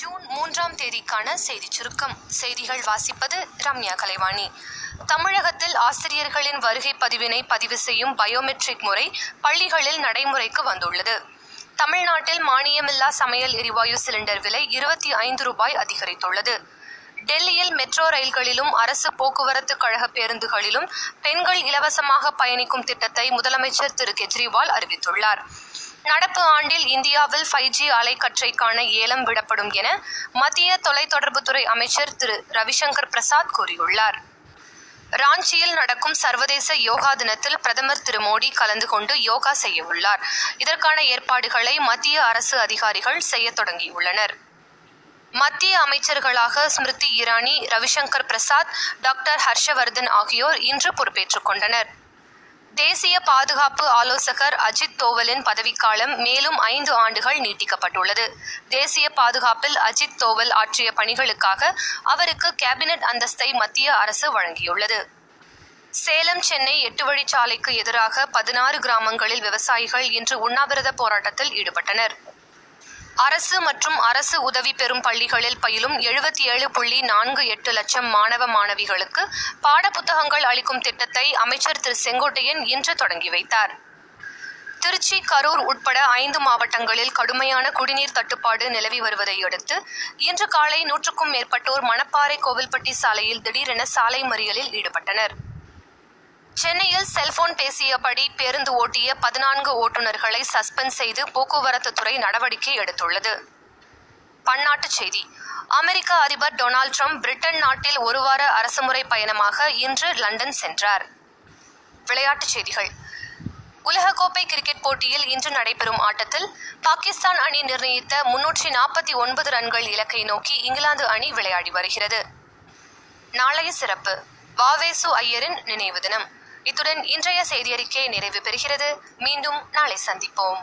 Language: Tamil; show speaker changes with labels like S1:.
S1: ஜூன் மூன்றாம் தேதிக்கான செய்திச் சுருக்கம். செய்திகள் வாசிப்பது ரம்யா கலைவாணி. தமிழகத்தில் ஆசிரியர்களின் வருகை பதிவினை பதிவு செய்யும் பயோமெட்ரிக் முறை பள்ளிகளில் நடைமுறைக்கு வந்துள்ளது. தமிழ்நாட்டில் மானியமில்லா சமையல் எரிவாயு சிலிண்டர் விலை இருபத்தி ஐந்து ரூபாய் அதிகரித்துள்ளது. டெல்லியில் மெட்ரோ ரயில்களிலும் அரசு போக்குவரத்து கழக பேருந்துகளிலும் பெண்கள் இலவசமாக பயணிக்கும் திட்டத்தை முதலமைச்சர் திரு கெஜ்ரிவால் அறிவித்துள்ளார். நடப்பு ஆண்டில் இந்தியாவில் ஃபைவ் ஜி அலைக்கற்றைக்கான ஏலம் விடப்படும் என மத்திய தொலைத்தொடர்புத்துறை அமைச்சர் திரு. ரவிசங்கர் பிரசாத் கூறியுள்ளார். ராஞ்சியில் நடக்கும் சர்வதேச யோகா தினத்தில் பிரதமர் திரு. மோடி கலந்து கொண்டு யோகா செய்ய உள்ளார். இதற்கான ஏற்பாடுகளை மத்திய அரசு அதிகாரிகள் செய்ய தொடங்கியுள்ளனர். மத்திய அமைச்சர்களாக ஸ்மிருதி இரானி ரவிசங்கர் பிரசாத் டாக்டர் ஹர்ஷவர்தன் ஆகியோர் இன்று பொறுப்பேற்றுக் கொண்டனர். தேசிய பாதுகாப்பு ஆலோசகர் அஜித் தோவலின் பதவிக்காலம் மேலும் ஐந்து ஆண்டுகள் நீட்டிக்கப்பட்டுள்ளது. தேசிய பாதுகாப்பில் அஜித் தோவல் ஆற்றிய பணிகளுக்காக அவருக்கு கேபினெட் அந்தஸ்தை மத்திய அரசு வழங்கியுள்ளது. சேலம் சென்னை எட்டு வழிச்சாலைக்கு எதிராக பதினாறு கிராமங்களில் விவசாயிகள் இன்று உண்ணாவிரத போராட்டத்தில் ஈடுபட்டனர். அரசு மற்றும் அரசு உதவி பெறும் பள்ளிகளில் பயிலும் எழுபத்தி ஏழு புள்ளி நான்கு எட்டு லட்சம் மாணவ மாணவிகளுக்கு பாடப்புத்தகங்கள் அளிக்கும் திட்டத்தை அமைச்சர் திரு செங்கோட்டையன் இன்று தொடங்கி வைத்தார். திருச்சி கரூர் உட்பட ஐந்து மாவட்டங்களில் கடுமையான குடிநீர் தட்டுப்பாடு நிலவி வருவதை அடுத்து இன்று காலை நூற்றுக்கும் மேற்பட்டோர் மணப்பாறை கோவில்பட்டி சாலையில் திடீரென சாலை மறியலில் ஈடுபட்டனர். சென்னையில் செல்போன் பேசியபடி பேருந்து ஓட்டிய பதினான்கு ஓட்டுநர்களை சஸ்பெண்ட் செய்து போக்குவரத்து துறை நடவடிக்கை எடுத்துள்ளது. பன்னாட்டுச் செய்தி. அமெரிக்க அதிபர் டொனால்ட் ட்ரம்ப் பிரிட்டன் நாட்டில் ஒருவார அரசுமுறை பயணமாக இன்று லண்டன் சென்றார். விளையாட்டுச் செய்திகள். உலகக்கோப்பை கிரிக்கெட் போட்டியில் இன்று நடைபெறும் ஆட்டத்தில் பாகிஸ்தான் அணி நிர்ணயித்த முன்னூற்றி நாற்பத்தி ஒன்பது ரன்கள் இலக்கை நோக்கி இங்கிலாந்து அணி விளையாடி வருகிறது. நாளைய சிறப்பு. வாவேசு ஐயரின் நினைவு தினம். இத்துடன் இன்றைய செய்தியறிக்கை நிறைவு பெறுகிறது. மீண்டும் நாளை சந்திப்போம்.